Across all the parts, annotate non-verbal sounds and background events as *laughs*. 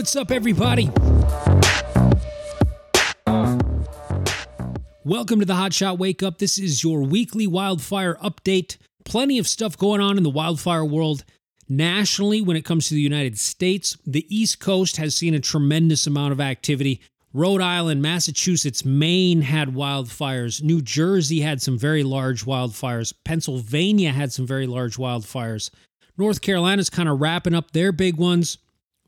what's up, everybody? Welcome to the Hot Shot Wake Up. This is your weekly wildfire update. Plenty of stuff going on in the wildfire world. Nationally, when it comes to the United States, the East Coast has seen a tremendous amount of activity. Rhode Island, Massachusetts, Maine had wildfires. New Jersey had some very large wildfires. Pennsylvania had some very large wildfires. North Carolina's kind of wrapping up their big ones.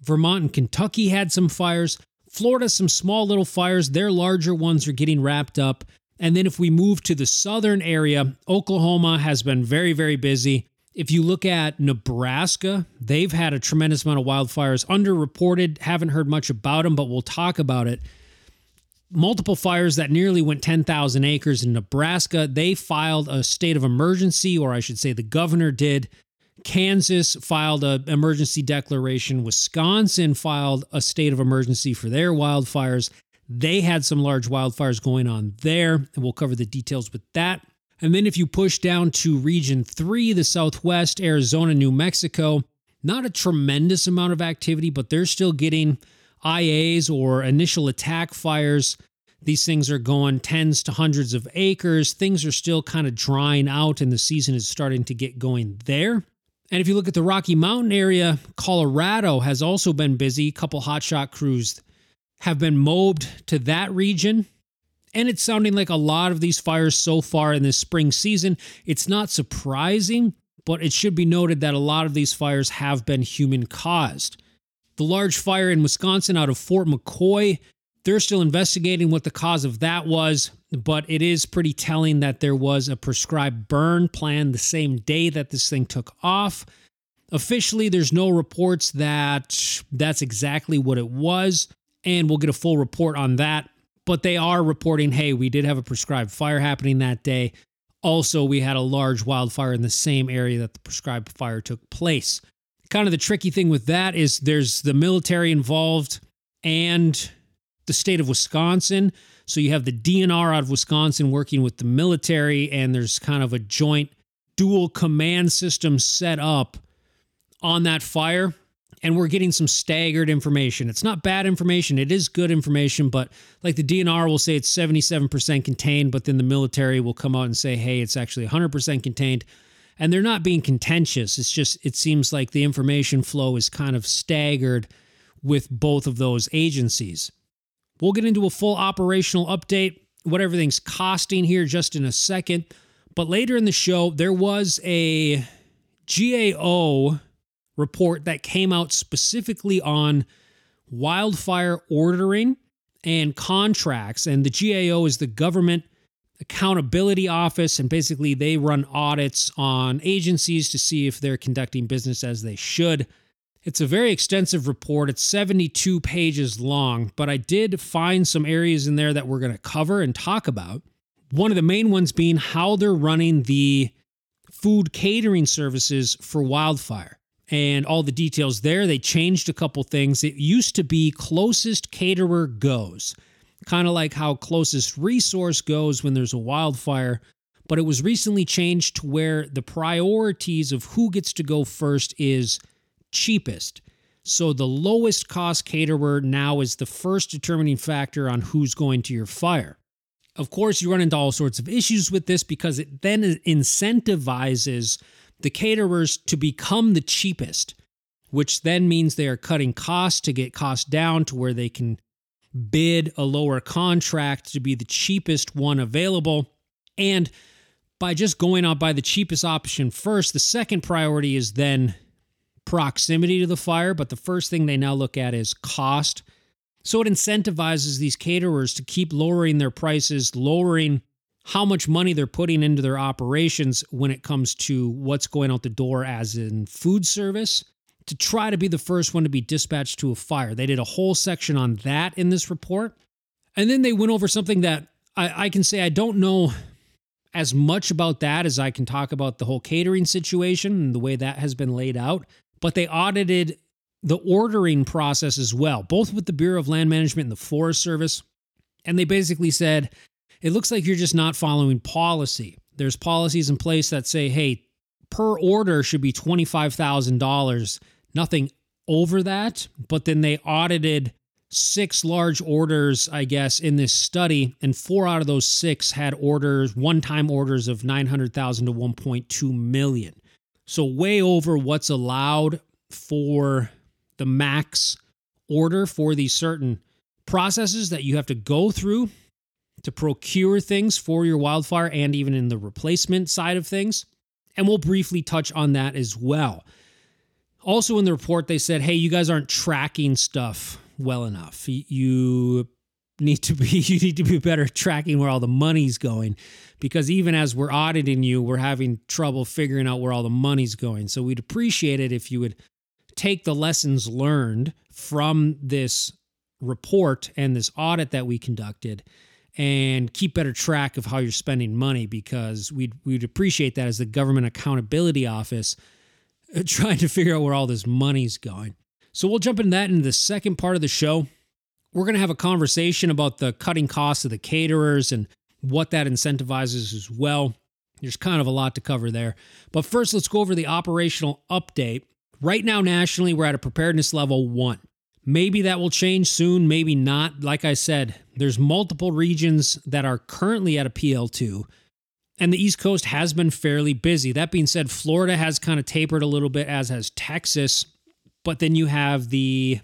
Vermont and Kentucky had some fires. Florida, some small little fires. Their larger ones are getting wrapped up. And then if we move to the southern area, Oklahoma has been very, very busy. If you look at Nebraska, they've had a tremendous amount of wildfires, underreported, haven't heard much about them, but we'll talk about it. Multiple fires that nearly went 10,000 acres in Nebraska. They filed a state of emergency, or I should say the governor did. Kansas filed an emergency declaration. Wisconsin filed a state of emergency for their wildfires. They had some large wildfires going on there, and we'll cover the details with that. And then if you push down to region three, the Southwest, Arizona, New Mexico, not a tremendous amount of activity, but they're still getting IAs or initial attack fires. These things are going tens to hundreds of acres. Things are still kind of drying out, and the season is starting to get going there. And if you look at the Rocky Mountain area, Colorado has also been busy. A couple hotshot crews have been mobbed to that region. And it's sounding like a lot of these fires so far in this spring season. It's not surprising, but it should be noted that a lot of these fires have been human caused. The large fire in Wisconsin out of Fort McCoy, they're still investigating what the cause of that was, but it is pretty telling that there was a prescribed burn plan the same day that this thing took off. Officially, there's no reports that that's exactly what it was, and we'll get a full report on that but they are reporting hey, we did have a prescribed fire happening that day. Also, we had a large wildfire in the same area that the prescribed fire took place. Kind of the tricky thing with that is there's the military involved and the state of Wisconsin. So you have the DNR out of Wisconsin working with the military, and there's kind of a joint dual command system set up on that fire and we're getting some staggered information. It's not bad information, it is good information, but like the DNR will say it's 77% contained, but then the military will come out and say, hey, it's actually 100% contained. And they're not being contentious. It's just, it seems like the information flow is kind of staggered with both of those agencies. We'll get into a full operational update, what everything's costing here just in a second. But later in the show, there was a GAO report that came out specifically on wildfire ordering and contracts. And the GAO is the Government Accountability Office. And basically, they run audits on agencies to see if they're conducting business as they should. It's a very extensive report. It's 72 pages long, but I did find some areas in there that we're going to cover and talk about. One of the main ones being how they're running the food catering services for wildfire and all the details there. They changed a couple things. It used to be closest caterer goes, kind of like how closest resource goes when there's a wildfire. But it was recently changed to where the priorities of who gets to go first is cheapest. So the lowest cost caterer now is the first determining factor on who's going to your fire. Of course, you run into all sorts of issues with this because it then incentivizes the caterers to become the cheapest, which then means they are cutting costs to get costs down to where they can bid a lower contract to be the cheapest one available. And by just going out by the cheapest option first, the second priority is then proximity to the fire. But the first thing they now look at is cost. So it incentivizes these caterers to keep lowering their prices, lowering how much money they're putting into their operations when it comes to what's going out the door as in food service to try to be the first one to be dispatched to a fire. They did a whole section on that in this report. And then they went over something that I, I can say I don't know as much about that as I can talk about the whole catering situation and the way that has been laid out. But they audited the ordering process as well, both with the Bureau of Land Management and the Forest Service. And they basically said it looks like you're just not following policy. There's policies in place that say, hey, per order should be $25,000, nothing over that, but then they audited six large orders, I guess, in this study, and four out of those six had orders, one-time orders of 900,000 to 1.2 million. So way over what's allowed for the max order for these certain processes that you have to go through to procure things for your wildfire and even in the replacement side of things. And we'll briefly touch on that as well. Also, in the report, they said, hey, you guys aren't tracking stuff well enough. You need to be *laughs* you need to be better tracking where all the money's going because even as we're auditing you we're having trouble figuring out where all the money's going so we'd appreciate it if you would take the lessons learned from this report and this audit that we conducted and keep better track of how you're spending money because we'd we'd appreciate that as the government accountability office uh, *laughs* trying to figure out where all this money's going. So we'll jump into that in the second part of the show. We're going to have a conversation about the cutting costs of the caterers and what that incentivizes as well. There's kind of a lot to cover there. But first, let's go over the operational update. Right now, nationally, we're at a preparedness level one. Maybe that will change soon, maybe not. Like I said, there's multiple regions that are currently at a PL2, and the East Coast has been fairly busy. That being said, Florida has kind of tapered a little bit, as has Texas, but then you have the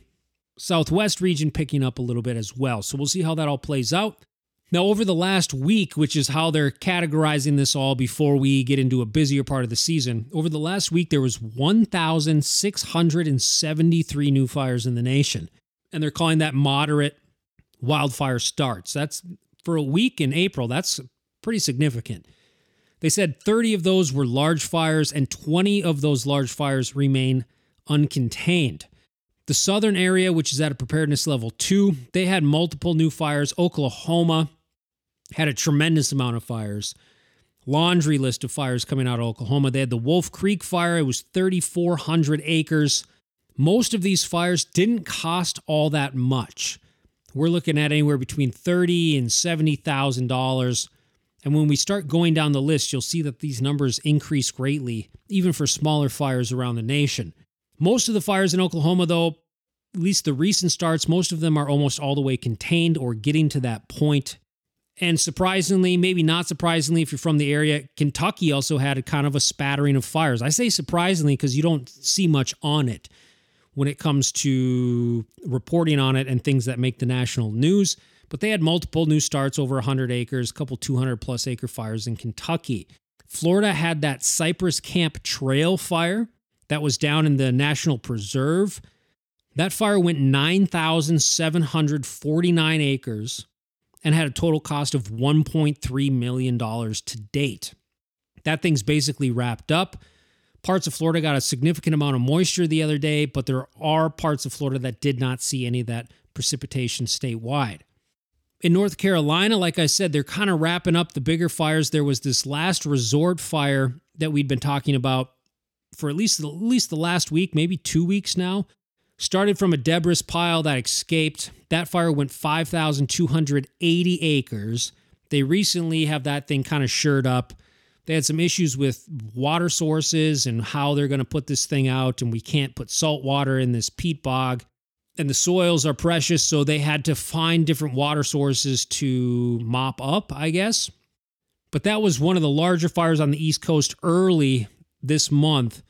Southwest region picking up a little bit as well. So we'll see how that all plays out. Now, over the last week, which is how they're categorizing this all before we get into a busier part of the season, over the last week, there was 1,673 new fires in the nation. And they're calling that moderate wildfire starts. That's for a week in April, that's pretty significant. They said 30 of those were large fires, and 20 of those large fires remain uncontained. The southern area, which is at a preparedness level two, they had multiple new fires. Oklahoma, had a tremendous amount of fires. Laundry list of fires coming out of Oklahoma. They had the Wolf Creek fire, it was 3,400 acres. Most of these fires didn't cost all that much. We're looking at anywhere between thirty and seventy thousand dollars. And when we start going down the list, you'll see that these numbers increase greatly, even for smaller fires around the nation. Most of the fires in Oklahoma, though, at least the recent starts, most of them are almost all the way contained or getting to that point. And surprisingly, maybe not surprisingly, if you're from the area, Kentucky also had a kind of a spattering of fires. I say surprisingly because you don't see much on it when it comes to reporting on it and things that make the national news. But they had multiple new starts over 100 acres, a couple 200 plus acre fires in Kentucky. Florida had that Cypress Camp Trail fire that was down in the National Preserve. That fire went 9,749 acres and had a total cost of $1.3 million to date. That thing's basically wrapped up. Parts of Florida got a significant amount of moisture the other day, but there are parts of Florida that did not see any of that precipitation statewide. In North Carolina, like I said, they're kind of wrapping up the bigger fires. There was this last resort fire that we'd been talking about for at least at least the last week, maybe 2 weeks now. Started from a debris pile that escaped. That fire went 5,280 acres. They recently have that thing kind of shored up. They had some issues with water sources and how they're going to put this thing out, and we can't put salt water in this peat bog. And the soils are precious, so they had to find different water sources to mop up, I guess. But that was one of the larger fires on the East Coast early this month.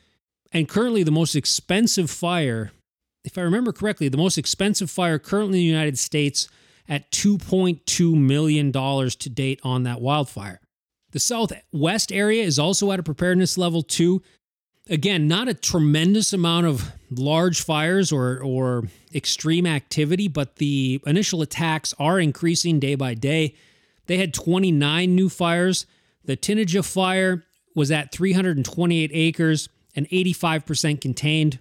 And currently, the most expensive fire if I remember correctly, the most expensive fire currently in the United States at $2.2 million to date on that wildfire. The southwest area is also at a preparedness level two. Again, not a tremendous amount of large fires or, or extreme activity, but the initial attacks are increasing day by day. They had 29 new fires. The Tinnija fire was at 328 acres and 85% contained.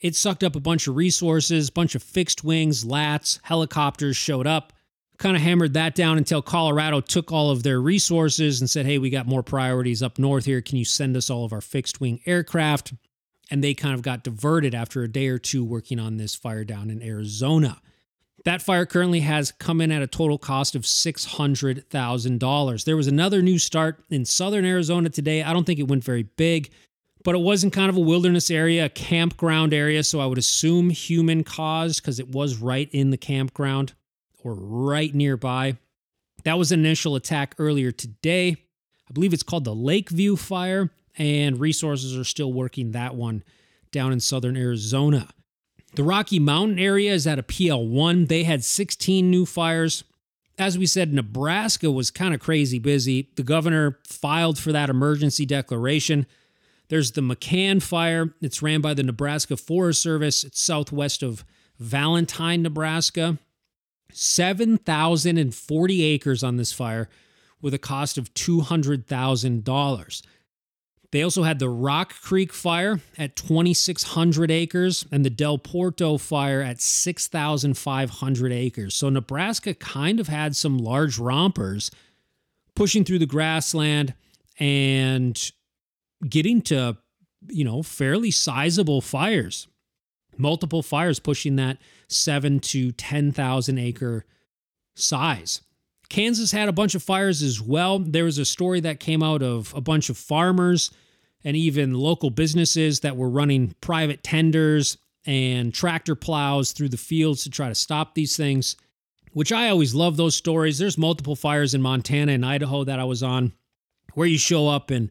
It sucked up a bunch of resources, bunch of fixed wings, lats, helicopters showed up. Kind of hammered that down until Colorado took all of their resources and said, hey, we got more priorities up north here. Can you send us all of our fixed wing aircraft? And they kind of got diverted after a day or two working on this fire down in Arizona. That fire currently has come in at a total cost of $600,000. There was another new start in southern Arizona today. I don't think it went very big, but it was in kind of a wilderness area, a campground area. So I would assume human caused because it was right in the campground or right nearby. That was an initial attack earlier today. I believe it's called the Lakeview Fire, and resources are still working that one down in southern Arizona. The Rocky Mountain area is at a PL1. They had 16 new fires. As we said, Nebraska was kind of crazy busy. The governor filed for that emergency declaration. There's the McCann Fire. It's ran by the Nebraska Forest Service. It's southwest of Valentine, Nebraska. 7,040 acres on this fire with a cost of $200,000. They also had the Rock Creek fire at 2,600 acres and the Del Porto fire at 6,500 acres. So Nebraska kind of had some large rompers pushing through the grassland and getting to, you know, fairly sizable fires. Multiple fires pushing that seven to 10,000 acre size. Kansas had a bunch of fires as well. There was a story that came out of a bunch of farmers and even local businesses that were running private tenders and tractor plows through the fields to try to stop these things, which I always love those stories. There's multiple fires in Montana and Idaho that I was on where you show up and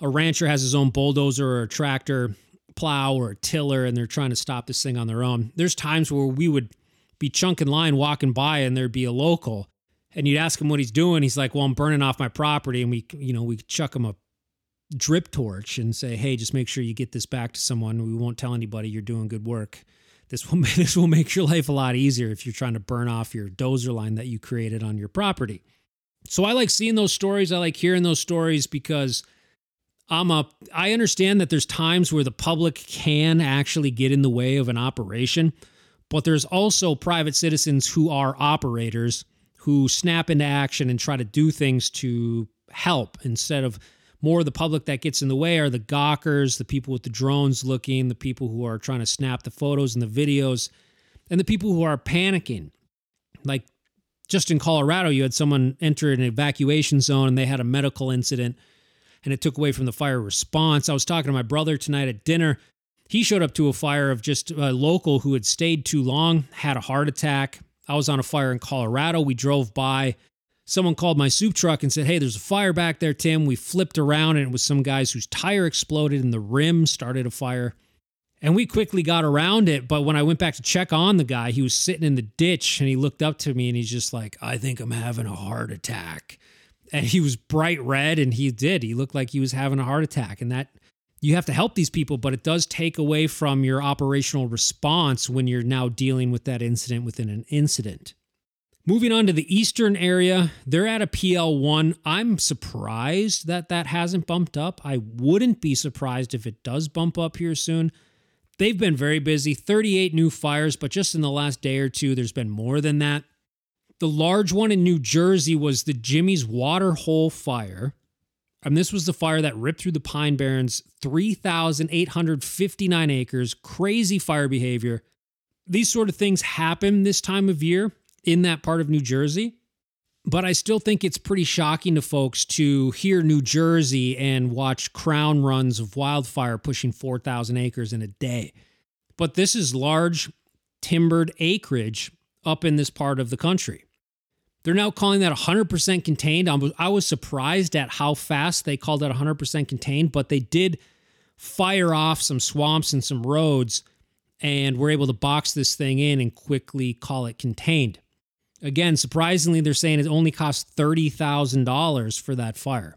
a rancher has his own bulldozer or a tractor plow or a tiller and they're trying to stop this thing on their own. There's times where we would be chunking line walking by and there'd be a local and you'd ask him what he's doing. He's like, "Well, I'm burning off my property," and we, you know, we chuck him a drip torch and say, "Hey, just make sure you get this back to someone. We won't tell anybody you're doing good work. This will *laughs* this will make your life a lot easier if you're trying to burn off your dozer line that you created on your property." So I like seeing those stories. I like hearing those stories because I'm a I understand that there's times where the public can actually get in the way of an operation, but there's also private citizens who are operators who snap into action and try to do things to help instead of more of the public that gets in the way are the gawkers, the people with the drones looking, the people who are trying to snap the photos and the videos, and the people who are panicking. Like just in Colorado, you had someone enter an evacuation zone and they had a medical incident and it took away from the fire response. I was talking to my brother tonight at dinner. He showed up to a fire of just a local who had stayed too long, had a heart attack, I was on a fire in Colorado. We drove by. Someone called my soup truck and said, Hey, there's a fire back there, Tim. We flipped around and it was some guys whose tire exploded and the rim started a fire. And we quickly got around it. But when I went back to check on the guy, he was sitting in the ditch and he looked up to me and he's just like, I think I'm having a heart attack. And he was bright red and he did. He looked like he was having a heart attack. And that you have to help these people, but it does take away from your operational response when you're now dealing with that incident within an incident. Moving on to the eastern area, they're at a PL1. I'm surprised that that hasn't bumped up. I wouldn't be surprised if it does bump up here soon. They've been very busy, 38 new fires, but just in the last day or two, there's been more than that. The large one in New Jersey was the Jimmy's Water Hole Fire. And this was the fire that ripped through the Pine Barrens, 3,859 acres, crazy fire behavior. These sort of things happen this time of year in that part of New Jersey. But I still think it's pretty shocking to folks to hear New Jersey and watch crown runs of wildfire pushing 4,000 acres in a day. But this is large timbered acreage up in this part of the country. They're now calling that 100% contained. I was surprised at how fast they called it 100% contained, but they did fire off some swamps and some roads and were able to box this thing in and quickly call it contained. Again, surprisingly, they're saying it only cost $30,000 for that fire.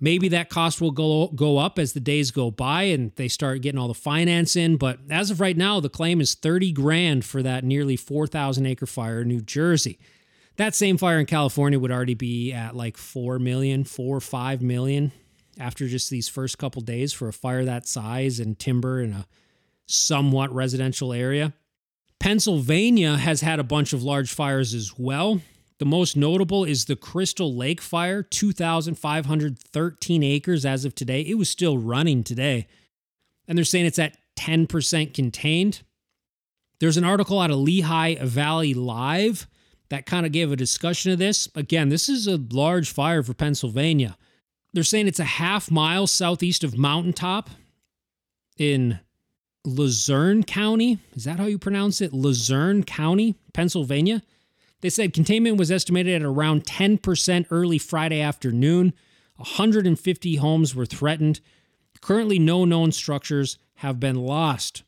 Maybe that cost will go go up as the days go by and they start getting all the finance in, but as of right now, the claim is 30 grand for that nearly 4,000 acre fire in New Jersey. That same fire in California would already be at like 4 million, 4 or 5 million after just these first couple days for a fire that size and timber in a somewhat residential area. Pennsylvania has had a bunch of large fires as well. The most notable is the Crystal Lake fire, 2,513 acres as of today. It was still running today. And they're saying it's at 10% contained. There's an article out of Lehigh Valley Live that kind of gave a discussion of this. Again, this is a large fire for Pennsylvania. They're saying it's a half mile southeast of Mountaintop. in Luzerne County. Is that how you pronounce it? Luzerne County, Pennsylvania. They said containment was estimated at around 10% early Friday afternoon. 150 homes were threatened. Currently, no known structures have been lost.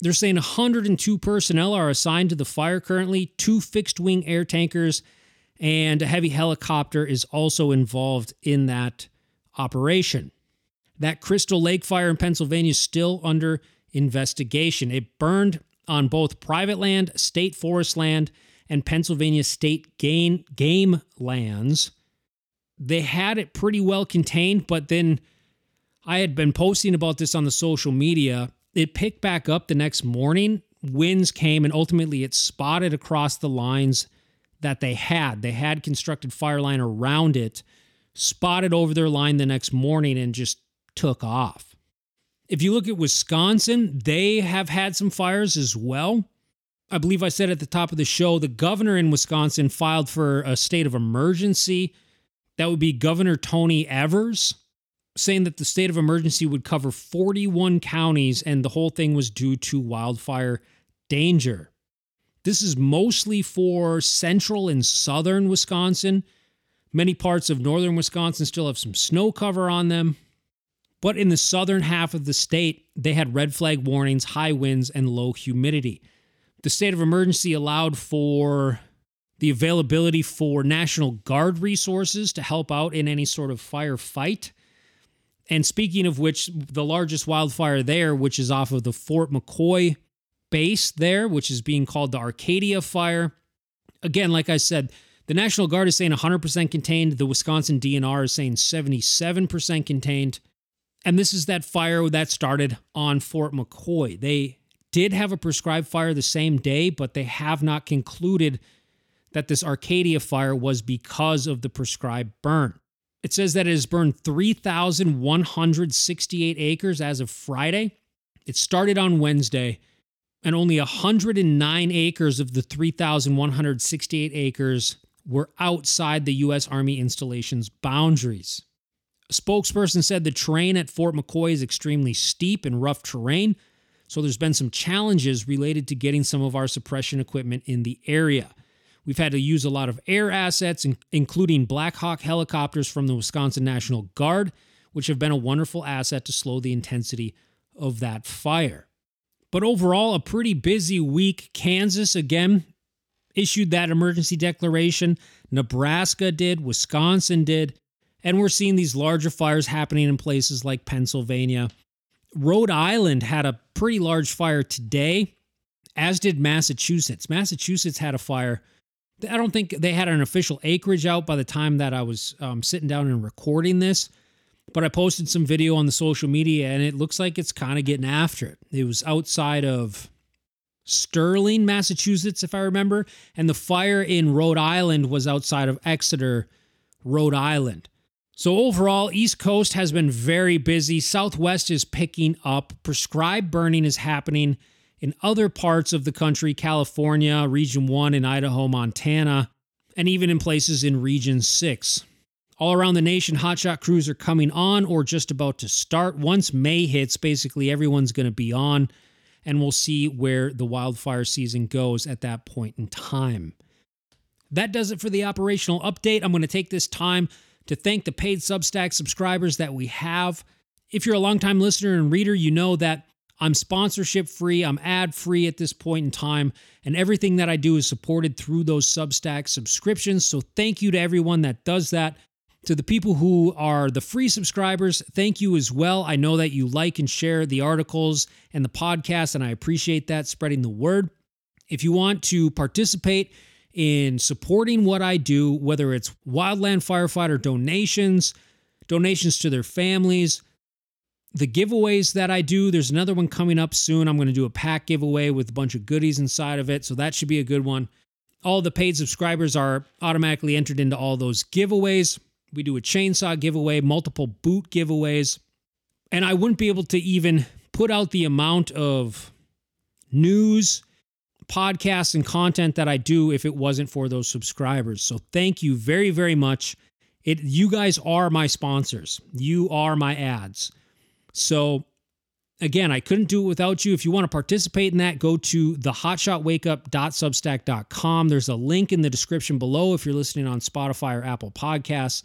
They're saying 102 personnel are assigned to the fire currently, two fixed wing air tankers, and a heavy helicopter is also involved in that operation. That Crystal Lake fire in Pennsylvania is still under investigation. It burned on both private land, state forest land, and Pennsylvania state game, game lands. They had it pretty well contained, but then I had been posting about this on the social media it picked back up the next morning. Winds came and ultimately it spotted across the lines that they had. They had constructed fire line around it, spotted over their line the next morning, and just took off. If you look at Wisconsin, they have had some fires as well. I believe I said at the top of the show the governor in Wisconsin filed for a state of emergency. That would be Governor Tony Evers saying that the state of emergency would cover 41 counties and the whole thing was due to wildfire danger. This is mostly for central and southern Wisconsin. Many parts of northern Wisconsin still have some snow cover on them. But in the southern half of the state, they had red flag warnings, high winds, and low humidity. The state of emergency allowed for the availability for National Guard resources to help out in any sort of firefight. And speaking of which, the largest wildfire there, which is off of the Fort McCoy base there, which is being called the Arcadia Fire. Again, like I said, the National Guard is saying 100% contained. The Wisconsin DNR is saying 77% contained. And this is that fire that started on Fort McCoy. They did have a prescribed fire the same day, but they have not concluded that this Arcadia fire was because of the prescribed burn. It says that it has burned 3,168 acres as of Friday. It started on Wednesday, and only 109 acres of the 3,168 acres were outside the U.S. Army installation's boundaries. A spokesperson said the terrain at Fort McCoy is extremely steep and rough terrain, so there's been some challenges related to getting some of our suppression equipment in the area. We've had to use a lot of air assets, including Black Hawk helicopters from the Wisconsin National Guard, which have been a wonderful asset to slow the intensity of that fire. But overall, a pretty busy week. Kansas, again, issued that emergency declaration. Nebraska did, Wisconsin did. And we're seeing these larger fires happening in places like Pennsylvania. Rhode Island had a pretty large fire today, as did Massachusetts. Massachusetts had a fire I don't think they had an official acreage out by the time that I was um, sitting down and recording this, but I posted some video on the social media and it looks like it's kind of getting after it. It was outside of Sterling, Massachusetts, if I remember, and the fire in Rhode Island was outside of Exeter, Rhode Island. So overall, East Coast has been very busy. Southwest is picking up. Prescribed burning is happening in other parts of the country, California, Region 1 in Idaho, Montana, and even in places in Region 6. All around the nation, hotshot crews are coming on or just about to start. Once May hits, basically everyone's going to be on, and we'll see where the wildfire season goes at that point in time. That does it for the operational update. I'm going to take this time to thank the paid Substack subscribers that we have. If you're a longtime listener and reader, you know that I'm sponsorship free, I'm ad free at this point in time, and everything that I do is supported through those Substack subscriptions. So thank you to everyone that does that. To the people who are the free subscribers, thank you as well. I know that you like and share the articles and the podcast, and I appreciate that, spreading the word. If you want to participate in supporting what I do, whether it's wildland firefighter donations, donations to their families, the giveaways that I do, there's another one coming up soon. I'm going to do a pack giveaway with a bunch of goodies inside of it. So that should be a good one. All the paid subscribers are automatically entered into all those giveaways. We do a chainsaw giveaway, multiple boot giveaways. And I wouldn't be able to even put out the amount of news, podcasts, and content that I do if it wasn't for those subscribers. So thank you very, very much. It you guys are my sponsors. You are my ads. So Again, I couldn't do it without you. If you want to participate in that, go to thehotshotwakeup.substack.com. There's a link in the description below if you're listening on Spotify or Apple Podcasts.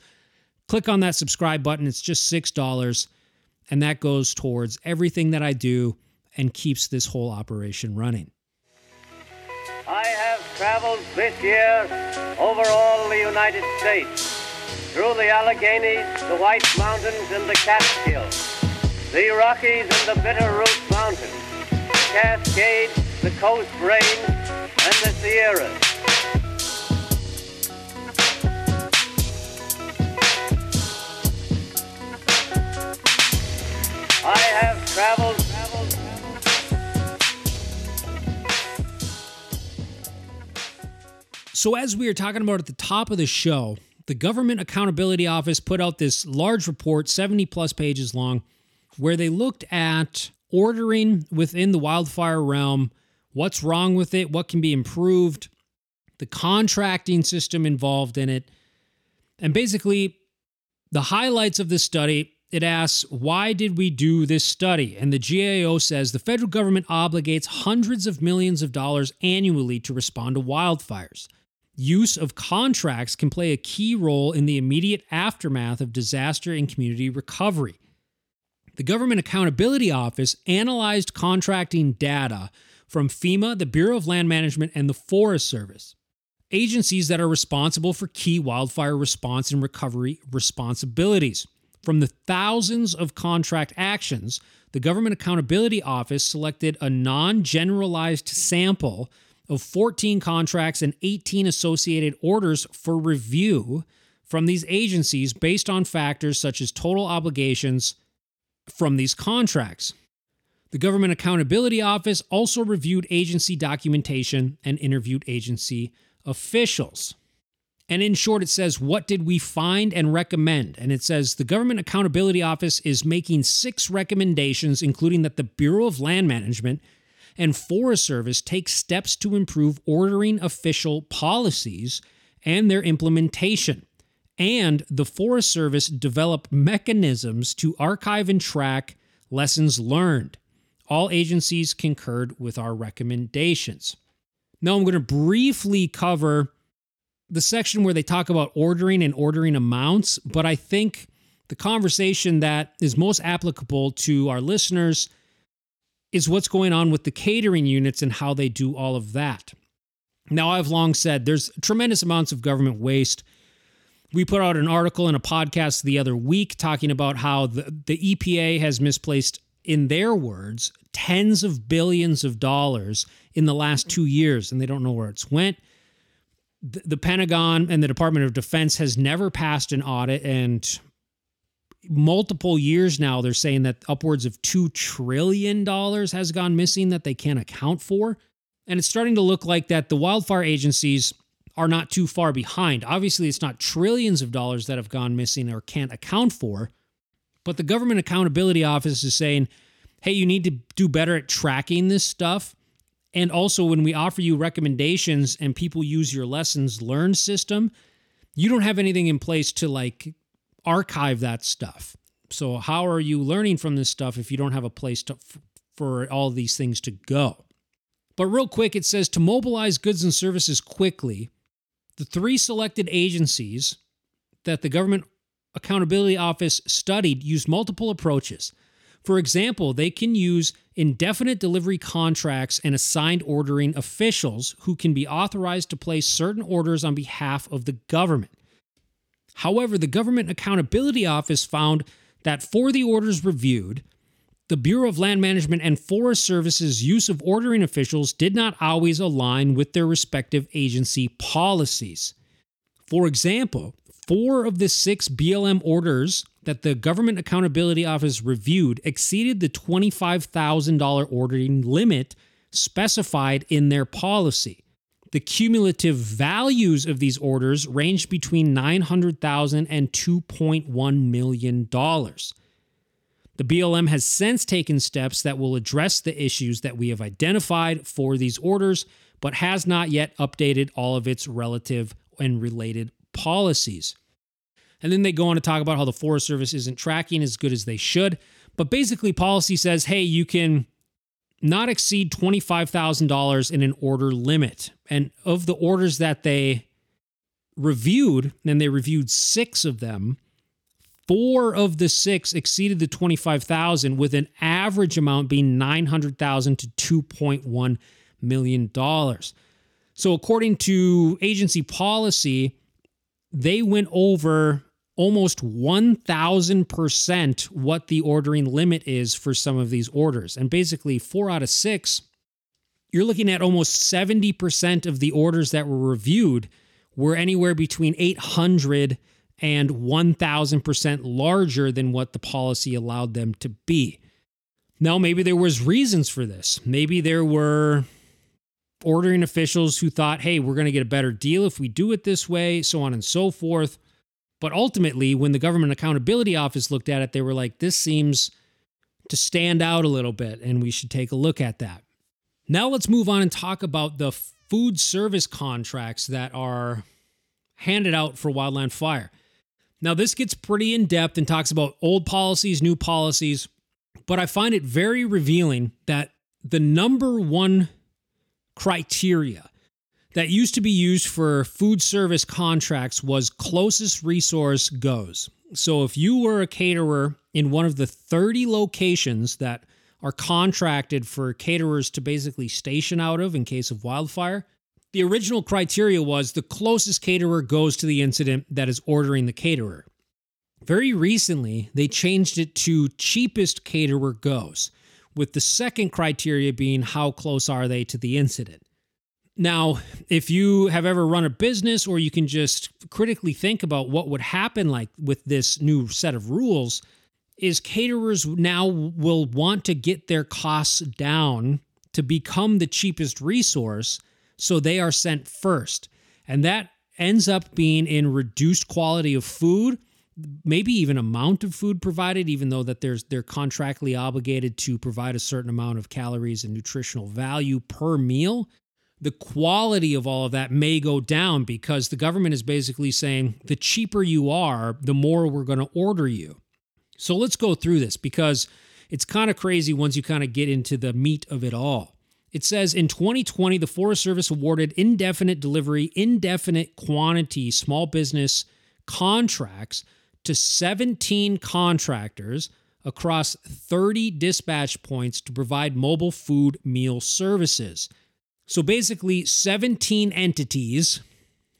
Click on that subscribe button. It's just $6, and that goes towards everything that I do and keeps this whole operation running. I have traveled this year over all the United States, through the Alleghenies, the White Mountains, and the Catskills the Rockies and the Bitterroot Mountains, the Cascades, the Coast Range, and the Sierras. I have traveled. So, as we were talking about at the top of the show, the Government Accountability Office put out this large report, 70 plus pages long, where they looked at ordering within the wildfire realm, what's wrong with it, what can be improved, the contracting system involved in it. And basically, the highlights of this study it asks, why did we do this study? And the GAO says the federal government obligates hundreds of millions of dollars annually to respond to wildfires. Use of contracts can play a key role in the immediate aftermath of disaster and community recovery the Government Accountability Office analyzed contracting data from FEMA, the Bureau of Land Management, and the Forest Service, agencies that are responsible for key wildfire response and recovery responsibilities. From the thousands of contract actions, the Government Accountability Office selected a non generalized sample of 14 contracts and 18 associated orders for review from these agencies based on factors such as total obligations, from these contracts. The Government Accountability Office also reviewed agency documentation and interviewed agency officials. And in short, it says, What did we find and recommend? And it says, The Government Accountability Office is making six recommendations, including that the Bureau of Land Management and Forest Service take steps to improve ordering official policies and their implementation and the Forest Service develop mechanisms to archive and track lessons learned. All agencies concurred with our recommendations. Now, I'm going to briefly cover the section where they talk about ordering and ordering amounts, but I think the conversation that is most applicable to our listeners is what's going on with the catering units and how they do all of that. Now, I've long said there's tremendous amounts of government waste we put out an article in a podcast the other week talking about how the, the EPA has misplaced, in their words, tens of billions of dollars in the last two years, and they don't know where it's went. The, the Pentagon and the Department of Defense has never passed an audit, and multiple years now they're saying that upwards of $2 trillion has gone missing that they can't account for. And it's starting to look like that the wildfire agencies are not too far behind. Obviously, it's not trillions of dollars that have gone missing or can't account for, but the Government Accountability Office is saying, hey, you need to do better at tracking this stuff. And also, when we offer you recommendations and people use your lessons learned system, you don't have anything in place to like archive that stuff. So, how are you learning from this stuff if you don't have a place to, for all these things to go? But real quick, it says to mobilize goods and services quickly, the three selected agencies that the Government Accountability Office studied used multiple approaches. For example, they can use indefinite delivery contracts and assigned ordering officials who can be authorized to place certain orders on behalf of the government. However, the Government Accountability Office found that for the orders reviewed, the Bureau of Land Management and Forest Service's use of ordering officials did not always align with their respective agency policies. For example, four of the six BLM orders that the Government Accountability Office reviewed exceeded the $25,000 ordering limit specified in their policy. The cumulative values of these orders ranged between $900,000 and $2.1 million. The BLM has since taken steps that will address the issues that we have identified for these orders, but has not yet updated all of its relative and related policies. And then they go on to talk about how the Forest Service isn't tracking as good as they should. But basically, policy says hey, you can not exceed $25,000 in an order limit. And of the orders that they reviewed, and they reviewed six of them, four of the six exceeded the 25,000 with an average amount being 900,000 to 2.1 million dollars. So according to agency policy, they went over almost 1000% what the ordering limit is for some of these orders. And basically 4 out of 6 you're looking at almost 70% of the orders that were reviewed were anywhere between 800 and 1000% larger than what the policy allowed them to be. Now maybe there was reasons for this. Maybe there were ordering officials who thought, "Hey, we're going to get a better deal if we do it this way," so on and so forth. But ultimately, when the Government Accountability Office looked at it, they were like, "This seems to stand out a little bit and we should take a look at that." Now let's move on and talk about the food service contracts that are handed out for wildland fire. Now, this gets pretty in depth and talks about old policies, new policies, but I find it very revealing that the number one criteria that used to be used for food service contracts was closest resource goes. So if you were a caterer in one of the 30 locations that are contracted for caterers to basically station out of in case of wildfire, the original criteria was the closest caterer goes to the incident that is ordering the caterer. Very recently, they changed it to cheapest caterer goes, with the second criteria being how close are they to the incident. Now, if you have ever run a business or you can just critically think about what would happen like with this new set of rules, is caterers now will want to get their costs down to become the cheapest resource so they are sent first. And that ends up being in reduced quality of food, maybe even amount of food provided, even though that there's they're contractually obligated to provide a certain amount of calories and nutritional value per meal. The quality of all of that may go down because the government is basically saying the cheaper you are, the more we're going to order you. So let's go through this because it's kind of crazy once you kind of get into the meat of it all. It says in 2020, the Forest Service awarded indefinite delivery, indefinite quantity small business contracts to 17 contractors across 30 dispatch points to provide mobile food meal services. So basically, 17 entities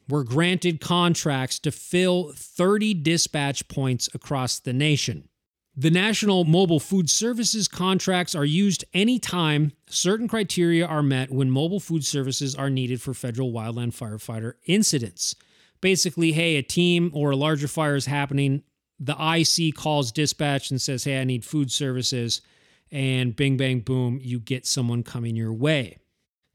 were granted contracts to fill 30 dispatch points across the nation. The National Mobile Food Services contracts are used anytime certain criteria are met when mobile food services are needed for federal wildland firefighter incidents. Basically, hey, a team or a larger fire is happening. The IC calls dispatch and says, hey, I need food services. And bing, bang, boom, you get someone coming your way.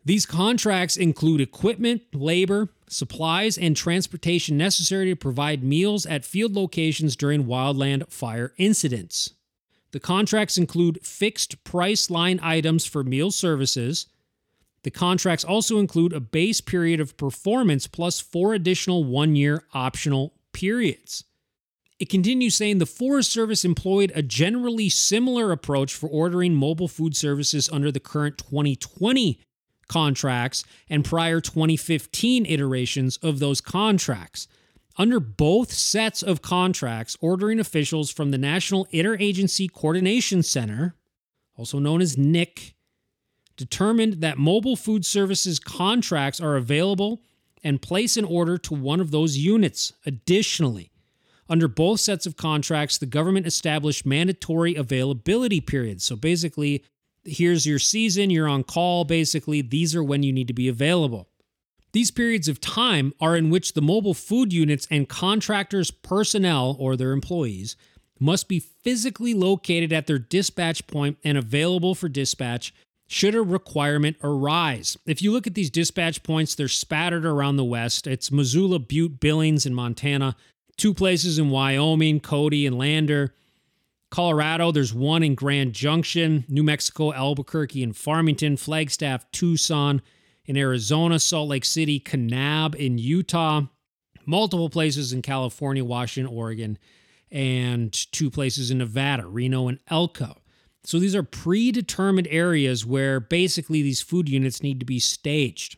These contracts include equipment, labor, supplies, and transportation necessary to provide meals at field locations during wildland fire incidents. The contracts include fixed price line items for meal services. The contracts also include a base period of performance plus four additional one year optional periods. It continues saying the Forest Service employed a generally similar approach for ordering mobile food services under the current 2020 contracts and prior 2015 iterations of those contracts. Under both sets of contracts, ordering officials from the National Interagency Coordination Center, also known as NIC, determined that mobile food services contracts are available and place an order to one of those units. Additionally, under both sets of contracts, the government established mandatory availability periods. So basically, here's your season, you're on call, basically, these are when you need to be available. These periods of time are in which the mobile food units and contractors' personnel or their employees must be physically located at their dispatch point and available for dispatch should a requirement arise. If you look at these dispatch points, they're spattered around the West. It's Missoula, Butte, Billings, in Montana, two places in Wyoming, Cody, and Lander. Colorado, there's one in Grand Junction, New Mexico, Albuquerque, and Farmington, Flagstaff, Tucson, in Arizona, Salt Lake City, Kanab in Utah, multiple places in California, Washington, Oregon, and two places in Nevada, Reno and Elko. So these are predetermined areas where basically these food units need to be staged.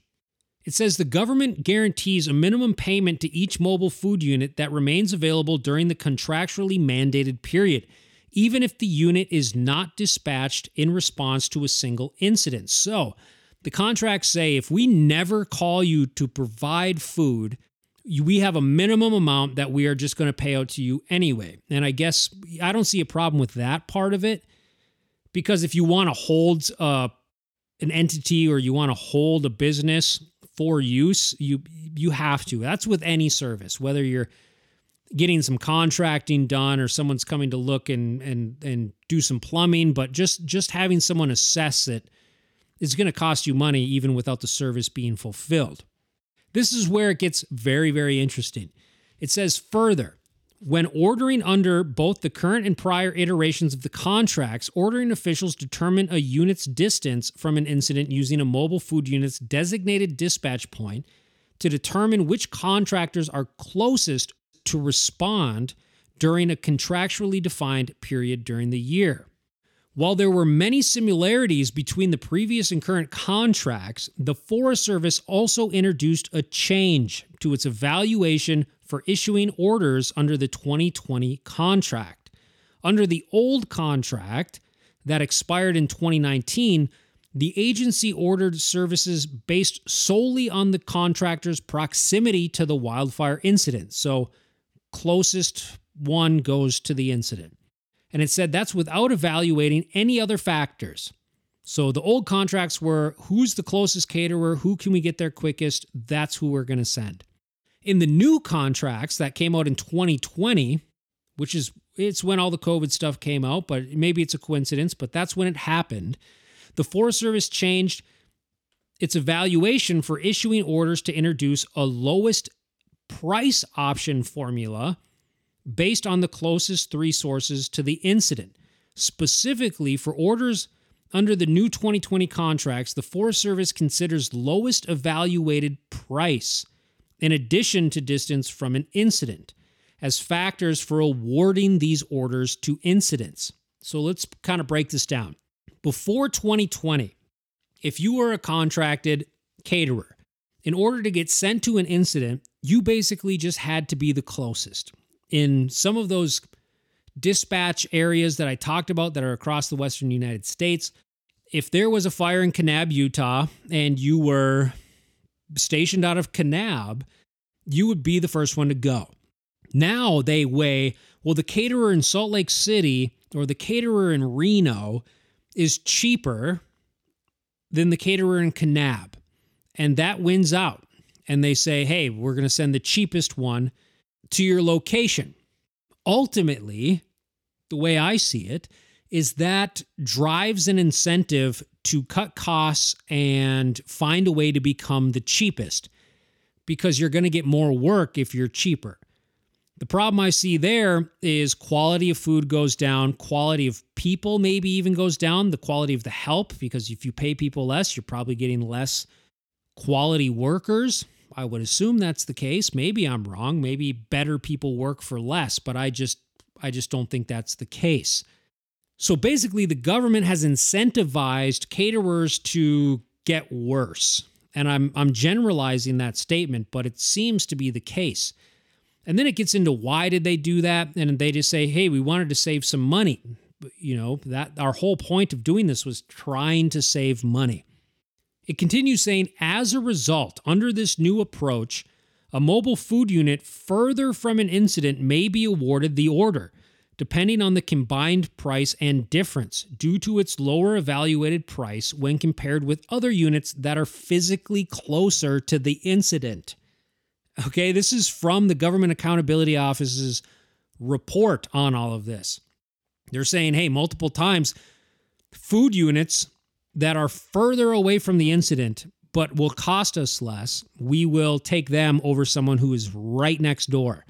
It says the government guarantees a minimum payment to each mobile food unit that remains available during the contractually mandated period, even if the unit is not dispatched in response to a single incident. So, the contracts say if we never call you to provide food, we have a minimum amount that we are just going to pay out to you anyway. And I guess I don't see a problem with that part of it because if you want to hold uh, an entity or you want to hold a business for use, you you have to. That's with any service, whether you're getting some contracting done or someone's coming to look and and and do some plumbing, but just just having someone assess it is going to cost you money even without the service being fulfilled. This is where it gets very very interesting. It says further, when ordering under both the current and prior iterations of the contracts, ordering officials determine a unit's distance from an incident using a mobile food unit's designated dispatch point to determine which contractors are closest to respond during a contractually defined period during the year. While there were many similarities between the previous and current contracts, the Forest Service also introduced a change to its evaluation for issuing orders under the 2020 contract. Under the old contract that expired in 2019, the agency ordered services based solely on the contractor's proximity to the wildfire incident. So, closest one goes to the incident. And it said that's without evaluating any other factors. So the old contracts were who's the closest caterer, who can we get there quickest, that's who we're going to send. In the new contracts that came out in 2020, which is it's when all the COVID stuff came out, but maybe it's a coincidence, but that's when it happened. The Forest Service changed its evaluation for issuing orders to introduce a lowest price option formula based on the closest three sources to the incident. Specifically, for orders under the new 2020 contracts, the Forest Service considers lowest evaluated price in addition to distance from an incident, as factors for awarding these orders to incidents. So let's kind of break this down. Before 2020, if you were a contracted caterer, in order to get sent to an incident, you basically just had to be the closest. In some of those dispatch areas that I talked about that are across the western United States, if there was a fire in Kanab, Utah, and you were stationed out of Kanab, you would be the first one to go. Now they weigh, well, the caterer in Salt Lake City or the caterer in Reno is cheaper than the caterer in Kanab. And that wins out. And they say, hey, we're going to send the cheapest one to your location. Ultimately, the way I see it, is that drives an incentive to cut costs and find a way to become the cheapest because you're going to get more work if you're cheaper. The problem I see there is quality of food goes down, quality of people maybe even goes down, the quality of the help, because if you pay people less, you're probably getting less quality workers. I would assume that's the case. Maybe I'm wrong. Maybe better people work for less, but I just I just don't think that's the case. So basically, the government has incentivized caterers to get worse. And I'm, I'm generalizing that statement, but it seems to be the case. And then it gets into why did they do that? And they just say, hey, we wanted to save some money. You know, that our whole point of doing this was trying to save money. It continues saying, as a result, under this new approach, a mobile food unit further from an incident may be awarded the order depending on the combined price and difference due to its lower evaluated price when compared with other units that are physically closer to the incident. Okay, this is from the Government Accountability Office's report on all of this. They're saying, hey, multiple times, food units that are further away from the incident but will cost us less, we will take them over someone who is right next door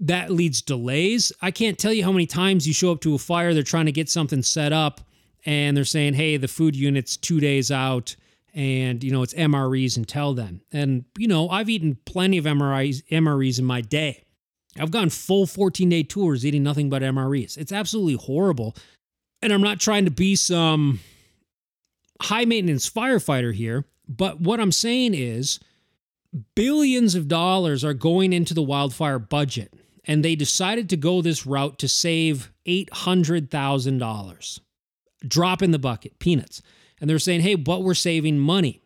that leads delays. I can't tell you how many times you show up to a fire, they're trying to get something set up, and they're saying, hey, the food unit's two days out, and you know, it's MREs until then. And you know, I've eaten plenty of MREs, MREs in my day. I've gone full 14 day tours eating nothing but MREs. It's absolutely horrible. And I'm not trying to be some high maintenance firefighter here, but what I'm saying is billions of dollars are going into the wildfire budget, and they decided to go this route to save $800,000. Drop in the bucket, peanuts. And they're saying, "Hey, but we're saving money."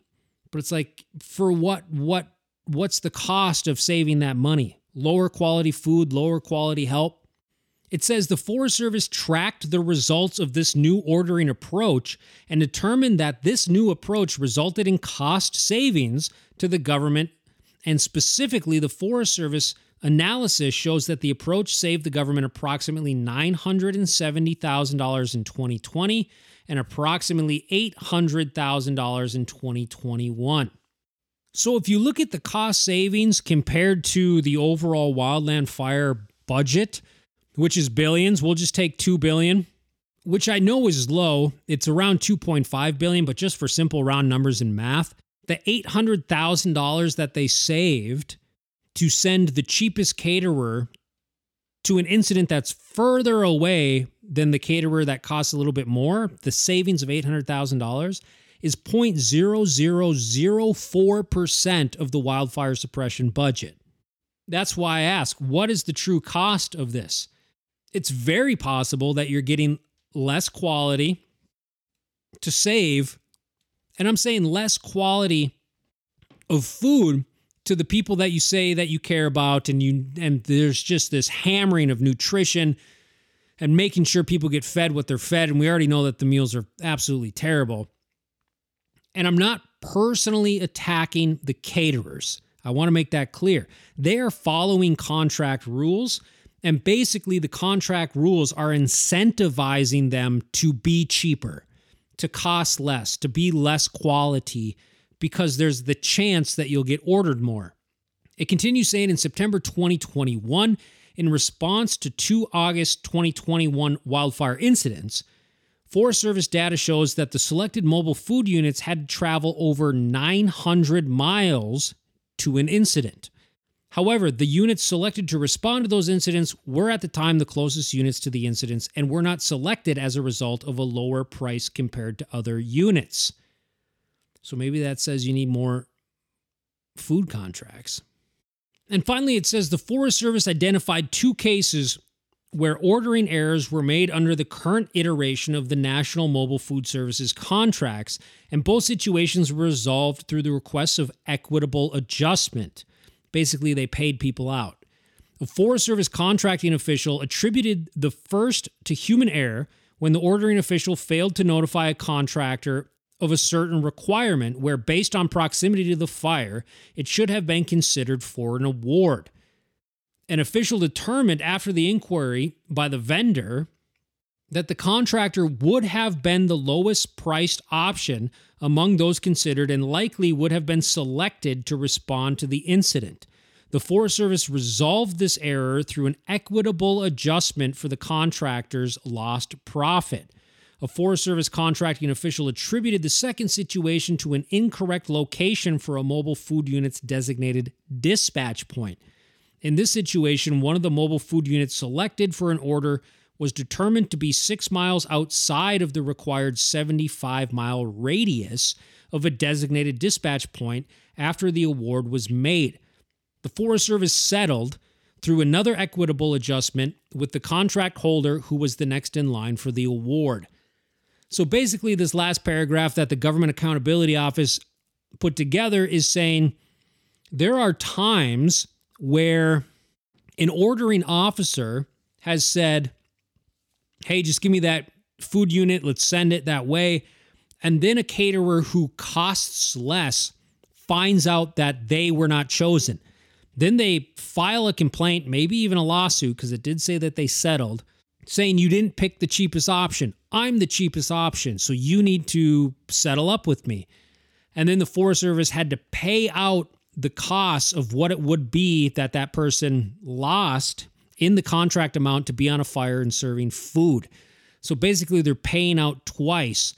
But it's like, for what what what's the cost of saving that money? Lower quality food, lower quality help. It says the Forest Service tracked the results of this new ordering approach and determined that this new approach resulted in cost savings to the government. And specifically, the Forest Service analysis shows that the approach saved the government approximately $970,000 in 2020 and approximately $800,000 in 2021. So, if you look at the cost savings compared to the overall wildland fire budget, which is billions. We'll just take 2 billion, which I know is low. It's around 2.5 billion, but just for simple round numbers and math, the $800,000 that they saved to send the cheapest caterer to an incident that's further away than the caterer that costs a little bit more, the savings of $800,000 is 0.0004% of the wildfire suppression budget. That's why I ask, what is the true cost of this? It's very possible that you're getting less quality to save. And I'm saying less quality of food to the people that you say that you care about and you and there's just this hammering of nutrition and making sure people get fed what they're fed and we already know that the meals are absolutely terrible. And I'm not personally attacking the caterers. I want to make that clear. They are following contract rules and basically, the contract rules are incentivizing them to be cheaper, to cost less, to be less quality, because there's the chance that you'll get ordered more. It continues saying in September 2021, in response to two August 2021 wildfire incidents, Forest Service data shows that the selected mobile food units had to travel over 900 miles to an incident. However, the units selected to respond to those incidents were at the time the closest units to the incidents and were not selected as a result of a lower price compared to other units. So maybe that says you need more food contracts. And finally, it says the Forest Service identified two cases where ordering errors were made under the current iteration of the National Mobile Food Services contracts, and both situations were resolved through the requests of equitable adjustment. Basically, they paid people out. A Forest Service contracting official attributed the first to human error when the ordering official failed to notify a contractor of a certain requirement where, based on proximity to the fire, it should have been considered for an award. An official determined after the inquiry by the vendor that the contractor would have been the lowest priced option among those considered and likely would have been selected to respond to the incident. The Forest Service resolved this error through an equitable adjustment for the contractor's lost profit. A Forest Service contracting official attributed the second situation to an incorrect location for a mobile food unit's designated dispatch point. In this situation, one of the mobile food units selected for an order was determined to be six miles outside of the required 75 mile radius of a designated dispatch point after the award was made. The Forest Service settled through another equitable adjustment with the contract holder who was the next in line for the award. So basically, this last paragraph that the Government Accountability Office put together is saying there are times where an ordering officer has said, hey, just give me that food unit, let's send it that way. And then a caterer who costs less finds out that they were not chosen. Then they file a complaint, maybe even a lawsuit, because it did say that they settled, saying you didn't pick the cheapest option. I'm the cheapest option, so you need to settle up with me. And then the Forest Service had to pay out the costs of what it would be that that person lost in the contract amount to be on a fire and serving food. So basically, they're paying out twice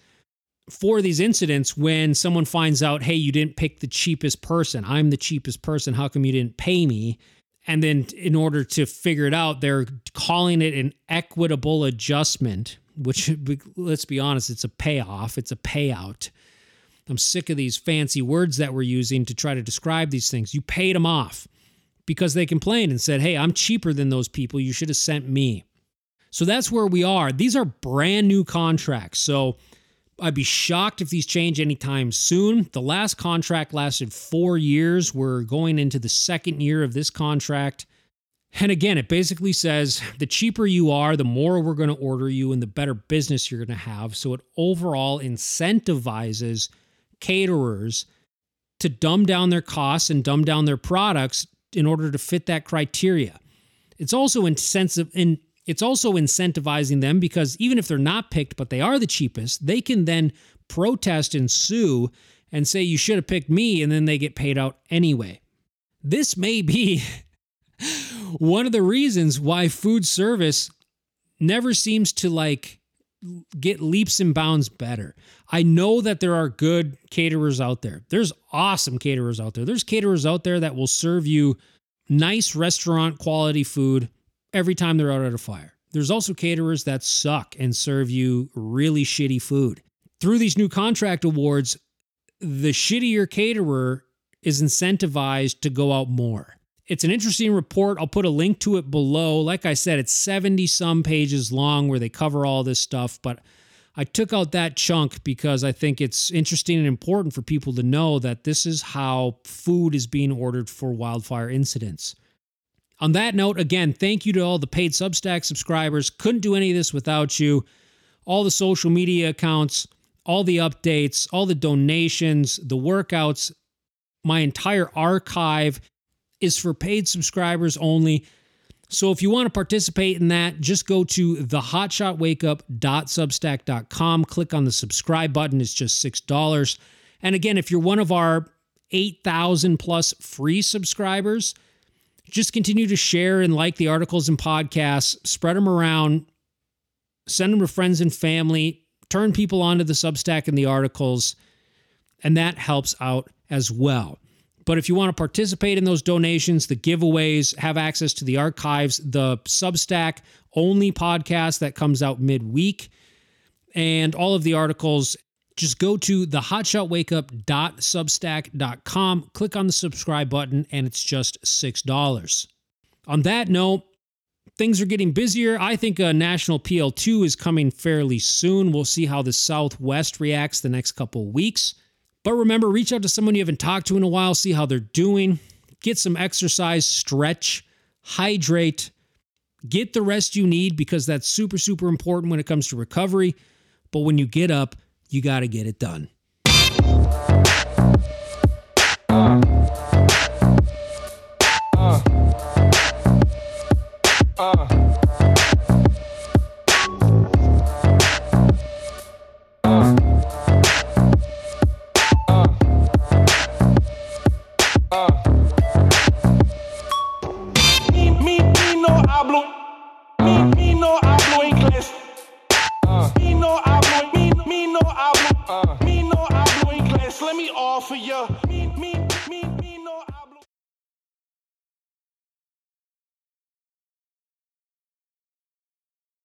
for these incidents when someone finds out, hey, you didn't pick the cheapest person. I'm the cheapest person. How come you didn't pay me? And then, in order to figure it out, they're calling it an equitable adjustment, which, *laughs* let's be honest, it's a payoff, it's a payout. I'm sick of these fancy words that we're using to try to describe these things. You paid them off because they complained and said, Hey, I'm cheaper than those people. You should have sent me. So that's where we are. These are brand new contracts. So I'd be shocked if these change anytime soon. The last contract lasted four years. We're going into the second year of this contract. And again, it basically says the cheaper you are, the more we're going to order you and the better business you're going to have. So it overall incentivizes caterers to dumb down their costs and dumb down their products in order to fit that criteria. It's also incentive in it's also incentivizing them because even if they're not picked but they are the cheapest, they can then protest and sue and say you should have picked me and then they get paid out anyway. This may be *laughs* one of the reasons why food service never seems to like get leaps and bounds better. I know that there are good caterers out there. There's awesome caterers out there. There's caterers out there that will serve you nice restaurant quality food every time they're out at a fire. There's also caterers that suck and serve you really shitty food. Through these new contract awards, the shittier caterer is incentivized to go out more. It's an interesting report. I'll put a link to it below. Like I said, it's 70 some pages long where they cover all this stuff, but I took out that chunk because I think it's interesting and important for people to know that this is how food is being ordered for wildfire incidents. On that note, again, thank you to all the paid Substack subscribers. Couldn't do any of this without you. All the social media accounts, all the updates, all the donations, the workouts, my entire archive is for paid subscribers only. So if you want to participate in that, just go to thehotshotwakeup.substack.com, click on the subscribe button. It's just $6. And again, if you're one of our 8,000 plus free subscribers, just continue to share and like the articles and podcasts, spread them around, send them to friends and family, turn people onto the Substack and the articles, and that helps out as well. But if you want to participate in those donations, the giveaways, have access to the archives, the Substack only podcast that comes out midweek, and all of the articles, just go to the hotshotwakeup.substack.com, click on the subscribe button, and it's just $6. On that note, things are getting busier. I think a national PL2 is coming fairly soon. We'll see how the Southwest reacts the next couple weeks. But remember, reach out to someone you haven't talked to in a while, see how they're doing, get some exercise, stretch, hydrate, get the rest you need because that's super, super important when it comes to recovery. But when you get up, you got to get it done. Uh,